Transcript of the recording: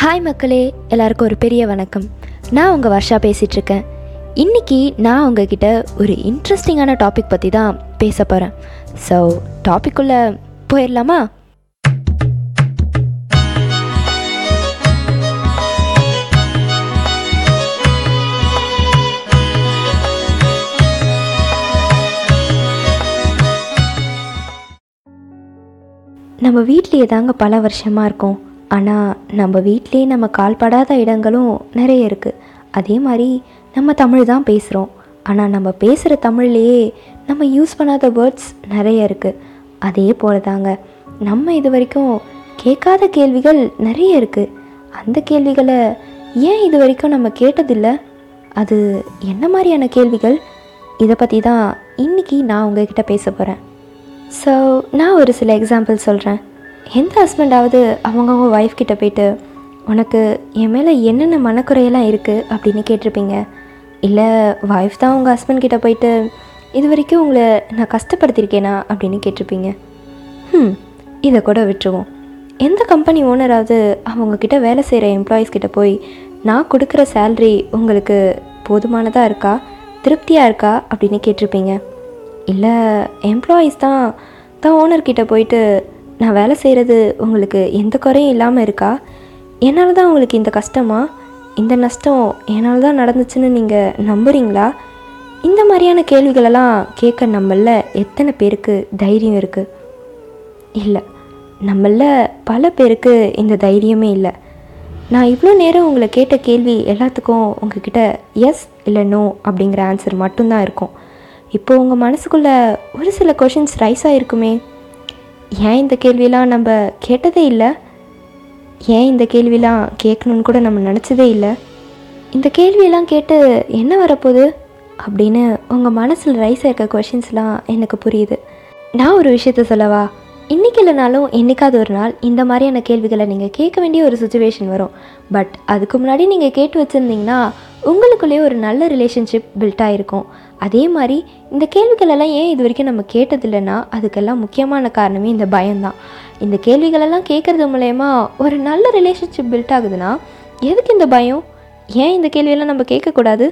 Hi மக்களே. எல்லாருக்கும் ஒரு பெரிய வணக்கம். நான் உங்கள் வர்ஷா பேசிகிட்ருக்கேன் இன்றைக்கி நான் உங்ககிட்ட ஒரு இன்ட்ரெஸ்டிங்கான டாபிக் பற்றி தான் பேச போகிறேன் ஸோ டாபிக்குள்ளே போயிடலாமா நம்ம வீட்லேயே தாங்க பல வருஷமாக இருக்கோம். ஆனால் நம்ம வீட்டிலே நம்ம கால்படாத இடங்களும் நிறைய இருக்குது அதே மாதிரி நம்ம தமிழ் தான் பேசுகிறோம் ஆனால் நம்ம பேசுகிற தமிழ்லேயே நம்ம யூஸ் பண்ணாத வேர்ட்ஸ் நிறைய இருக்குது அதே போல தாங்க நம்ம இது வரைக்கும் கேட்காத கேள்விகள் நிறைய இருக்குது அந்த கேள்விகளை ஏன் இது வரைக்கும் நம்ம கேட்டதில்லை? அது என்ன மாதிரியான கேள்விகள்? இதை பற்றி தான் இன்றைக்கி நான் உங்ககிட்ட பேச போகிறேன் ஸோ நான் ஒரு சில எக்ஸாம்பிள் சொல்கிறேன் எந்த ஹஸ்பண்டாவது அவங்கவுங்க ஒய்ஃப் கிட்ட போயிட்டு உனக்கு என் மேலே என்னென்ன மனக்குறையெல்லாம் இருக்குது அப்படின்னு கேட்டிருப்பீங்க. இல்லை ஒய்ஃப் தான் உங்கள் ஹஸ்பண்ட் கிட்ட போயிட்டு இது வரைக்கும் உங்களை நான் கஷ்டப்படுத்தியிருக்கேனா? அப்படின்னு கேட்டிருப்பீங்க. ம் இதை கூட விட்டுருவோம். எந்த கம்பெனி ஓனராவது அவங்கக்கிட்ட வேலை செய்கிற எம்ப்ளாயீஸ் கிட்ட போய் நான் கொடுக்குற சேல்ரி உங்களுக்கு போதுமானதாக இருக்கா? திருப்தியாக இருக்கா? அப்படின்னு கேட்டிருப்பீங்க. இல்லை எம்ப்ளாயீஸ் தான் தான் ஓனர்கிட்ட போயிட்டு நான் வேலை செய்கிறது உங்களுக்கு எந்த குறையும் இல்லாமல் இருக்கா? என்னால் தான் உங்களுக்கு இந்த கஷ்டமா? இந்த நஷ்டம் என்னால் தான் நடந்துச்சுன்னு நீங்கள் நம்புகிறீங்களா இந்த மாதிரியான கேள்விகளெல்லாம் கேட்க நம்மள எத்தனை பேருக்கு தைரியம் இருக்குது இல்லை நம்மள பல பேருக்கு இந்த தைரியமே இல்லை. நான் இவ்வளோ நேரம் உங்களை கேட்ட கேள்வி எல்லாத்துக்கும் உங்ககிட்ட எஸ் இல்லை நோ அப்படிங்கிற ஆன்சர் மட்டும்தான் இருக்கும். இப்போ உங்கள் மனசுக்குள்ளே ஒரு சில கொஷின்ஸ் ரைஸ் ஆகிருக்குமே ஏன் இந்த கேள்வியெலாம் நம்ம கேட்டதே இல்லை? ஏன் இந்த கேள்வியெலாம் கேட்கணுன்னு கூட நம்ம நினச்சதே இல்லை? இந்த கேள்வியெல்லாம் கேட்டு என்ன வரப்போகுது? அப்படின்னு உங்கள் மனசில் ரைஸ் ஆயிருக்க கொஷின்ஸ்லாம் எனக்கு புரியுது. நான் ஒரு விஷயத்த சொல்லவா? இன்றைக்கி இல்லைனாலும் என்றைக்காவது ஒரு நாள் இந்த மாதிரியான கேள்விகளை நீங்கள் கேட்க வேண்டிய ஒரு சுச்சுவேஷன் வரும். பட் அதுக்கு முன்னாடி நீங்கள் கேட்டு வச்சுருந்தீங்கன்னா உங்களுக்குள்ளேயே ஒரு நல்ல ரிலேஷன்ஷிப் பில்ட் ஆகிருக்கும் அதே மாதிரி இந்த கேள்விகளெல்லாம் ஏன் இது வரைக்கும் நம்ம கேட்டதில்லைன்னா அதுக்கெல்லாம் முக்கியமான காரணமே இந்த பயம்தான். இந்த கேள்விகளெல்லாம் கேட்குறது மூலயமா ஒரு நல்ல ரிலேஷன்ஷிப் பில்ட் ஆகுதுன்னா எதுக்கு இந்த பயம்? ஏன் இந்த கேள்வியெல்லாம் நம்ம கேட்கக்கூடாது?